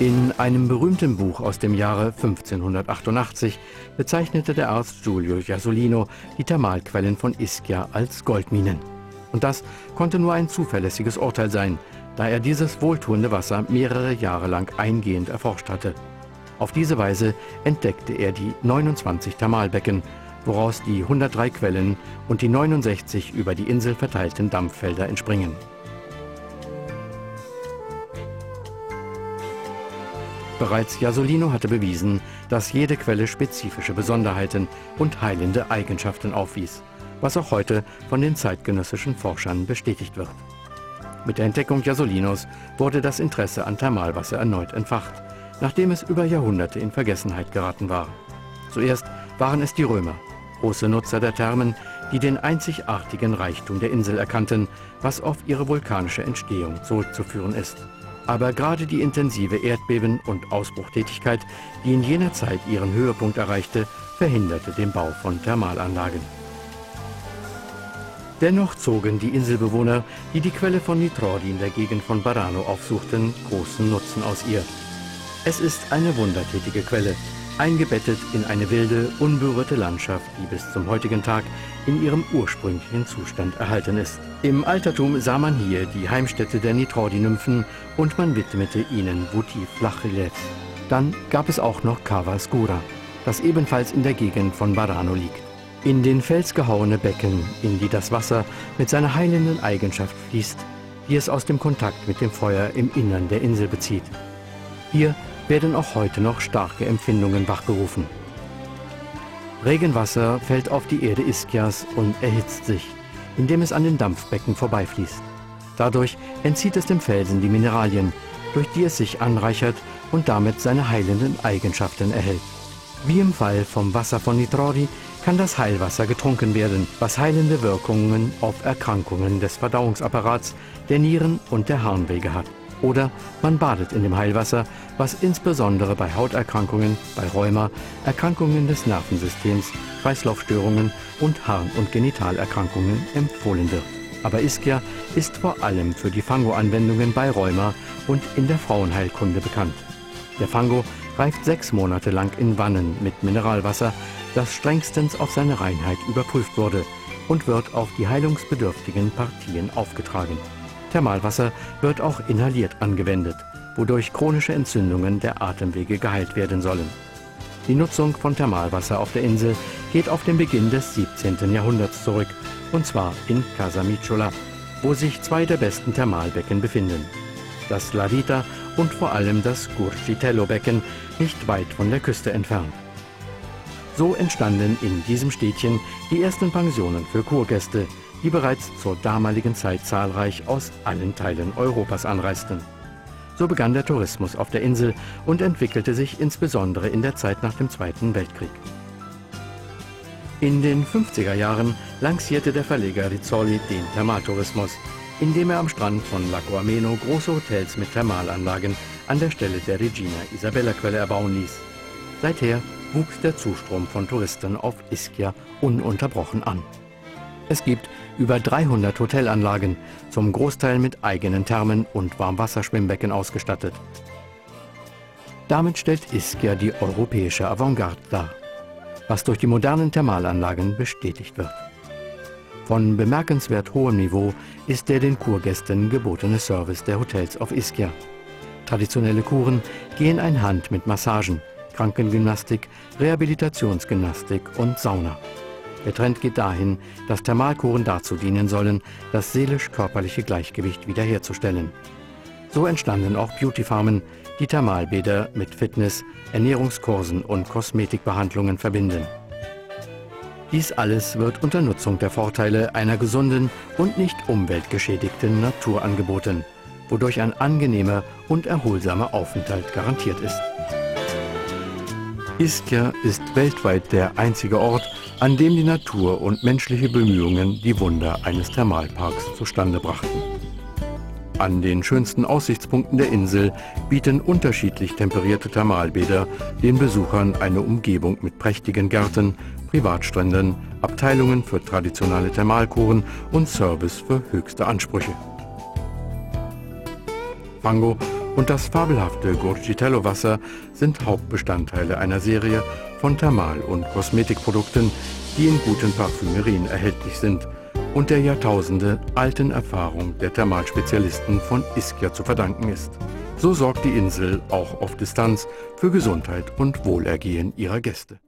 In einem berühmten Buch aus dem Jahre 1588 bezeichnete der Arzt Giulio Jasolino die Thermalquellen von Ischia als Goldminen. Und das konnte nur ein zuverlässiges Urteil sein, da er dieses wohltuende Wasser mehrere Jahre lang eingehend erforscht hatte. Auf diese Weise entdeckte er die 29 Thermalbecken, woraus die 103 Quellen und die 69 über die Insel verteilten Dampffelder entspringen. Bereits Jasolino hatte bewiesen, dass jede Quelle spezifische Besonderheiten und heilende Eigenschaften aufwies, was auch heute von den zeitgenössischen Forschern bestätigt wird. Mit der Entdeckung Jasolinos wurde das Interesse an Thermalwasser erneut entfacht, nachdem es über Jahrhunderte in Vergessenheit geraten war. Zuerst waren es die Römer, große Nutzer der Thermen, die den einzigartigen Reichtum der Insel erkannten, was auf ihre vulkanische Entstehung zurückzuführen ist. Aber gerade die intensive Erdbeben- und Ausbruchtätigkeit, die in jener Zeit ihren Höhepunkt erreichte, verhinderte den Bau von Thermalanlagen. Dennoch zogen die Inselbewohner, die die Quelle von Nitrodi in der Gegend von Barano aufsuchten, großen Nutzen aus ihr. Es ist eine wundertätige Quelle, eingebettet in eine wilde, unberührte Landschaft, die bis zum heutigen Tag in ihrem ursprünglichen Zustand erhalten ist. Im Altertum sah man hier die Heimstätte der Nitrodi-Nymphen und man widmete ihnen Votivflachreliefs. Dann gab es auch noch Cava Scura, das ebenfalls in der Gegend von Barano liegt. In den Fels gehauene Becken, in die das Wasser mit seiner heilenden Eigenschaft fließt, die es aus dem Kontakt mit dem Feuer im Innern der Insel bezieht. Hier werden auch heute noch starke Empfindungen wachgerufen. Regenwasser fällt auf die Erde Iskias und erhitzt sich, indem es an den Dampfbecken vorbeifließt. Dadurch entzieht es dem Felsen die Mineralien, durch die es sich anreichert und damit seine heilenden Eigenschaften erhält. Wie im Fall vom Wasser von Nitrori kann das Heilwasser getrunken werden, was heilende Wirkungen auf Erkrankungen des Verdauungsapparats, der Nieren und der Harnwege hat. Oder man badet in dem Heilwasser, was insbesondere bei Hauterkrankungen, bei Rheuma, Erkrankungen des Nervensystems, Kreislaufstörungen und Harn- und Genitalerkrankungen empfohlen wird. Aber Ischia ist vor allem für die Fango-Anwendungen bei Rheuma und in der Frauenheilkunde bekannt. Der Fango reift sechs Monate lang in Wannen mit Mineralwasser, das strengstens auf seine Reinheit überprüft wurde und wird auf die heilungsbedürftigen Partien aufgetragen. Thermalwasser wird auch inhaliert angewendet, wodurch chronische Entzündungen der Atemwege geheilt werden sollen. Die Nutzung von Thermalwasser auf der Insel geht auf den Beginn des 17. Jahrhunderts zurück, und zwar in Casamicciola, wo sich zwei der besten Thermalbecken befinden. Das La Vita und vor allem das Gurcitello-Becken, nicht weit von der Küste entfernt. So entstanden in diesem Städtchen die ersten Pensionen für Kurgäste, die bereits zur damaligen Zeit zahlreich aus allen Teilen Europas anreisten. So begann der Tourismus auf der Insel und entwickelte sich insbesondere in der Zeit nach dem Zweiten Weltkrieg. In den 50er Jahren lancierte der Verleger Rizzoli den Thermaltourismus, indem er am Strand von Lago Ameno große Hotels mit Thermalanlagen an der Stelle der Regina Isabella Quelle erbauen ließ. Seither wuchs der Zustrom von Touristen auf Ischia ununterbrochen an. Es gibt über 300 Hotelanlagen, zum Großteil mit eigenen Thermen und Warmwasserschwimmbecken ausgestattet. Damit stellt Ischia die europäische Avantgarde dar, was durch die modernen Thermalanlagen bestätigt wird. Von bemerkenswert hohem Niveau ist der den Kurgästen gebotene Service der Hotels auf Ischia. Traditionelle Kuren gehen einhand mit Massagen, Krankengymnastik, Rehabilitationsgymnastik und Sauna. Der Trend geht dahin, dass Thermalkuren dazu dienen sollen, das seelisch-körperliche Gleichgewicht wiederherzustellen. So entstanden auch Beautyfarmen, die Thermalbäder mit Fitness, Ernährungskursen und Kosmetikbehandlungen verbinden. Dies alles wird unter Nutzung der Vorteile einer gesunden und nicht umweltgeschädigten Natur angeboten, wodurch ein angenehmer und erholsamer Aufenthalt garantiert ist. Ischia ist weltweit der einzige Ort, an dem die Natur und menschliche Bemühungen die Wunder eines Thermalparks zustande brachten. An den schönsten Aussichtspunkten der Insel bieten unterschiedlich temperierte Thermalbäder den Besuchern eine Umgebung mit prächtigen Gärten, Privatstränden, Abteilungen für traditionelle Thermalkuren und Service für höchste Ansprüche. Fango und das fabelhafte Gurcitello-Wasser sind Hauptbestandteile einer Serie von Thermal- und Kosmetikprodukten, die in guten Parfümerien erhältlich sind und der Jahrtausende alten Erfahrung der Thermalspezialisten von Ischia zu verdanken ist. So sorgt die Insel auch auf Distanz für Gesundheit und Wohlergehen ihrer Gäste.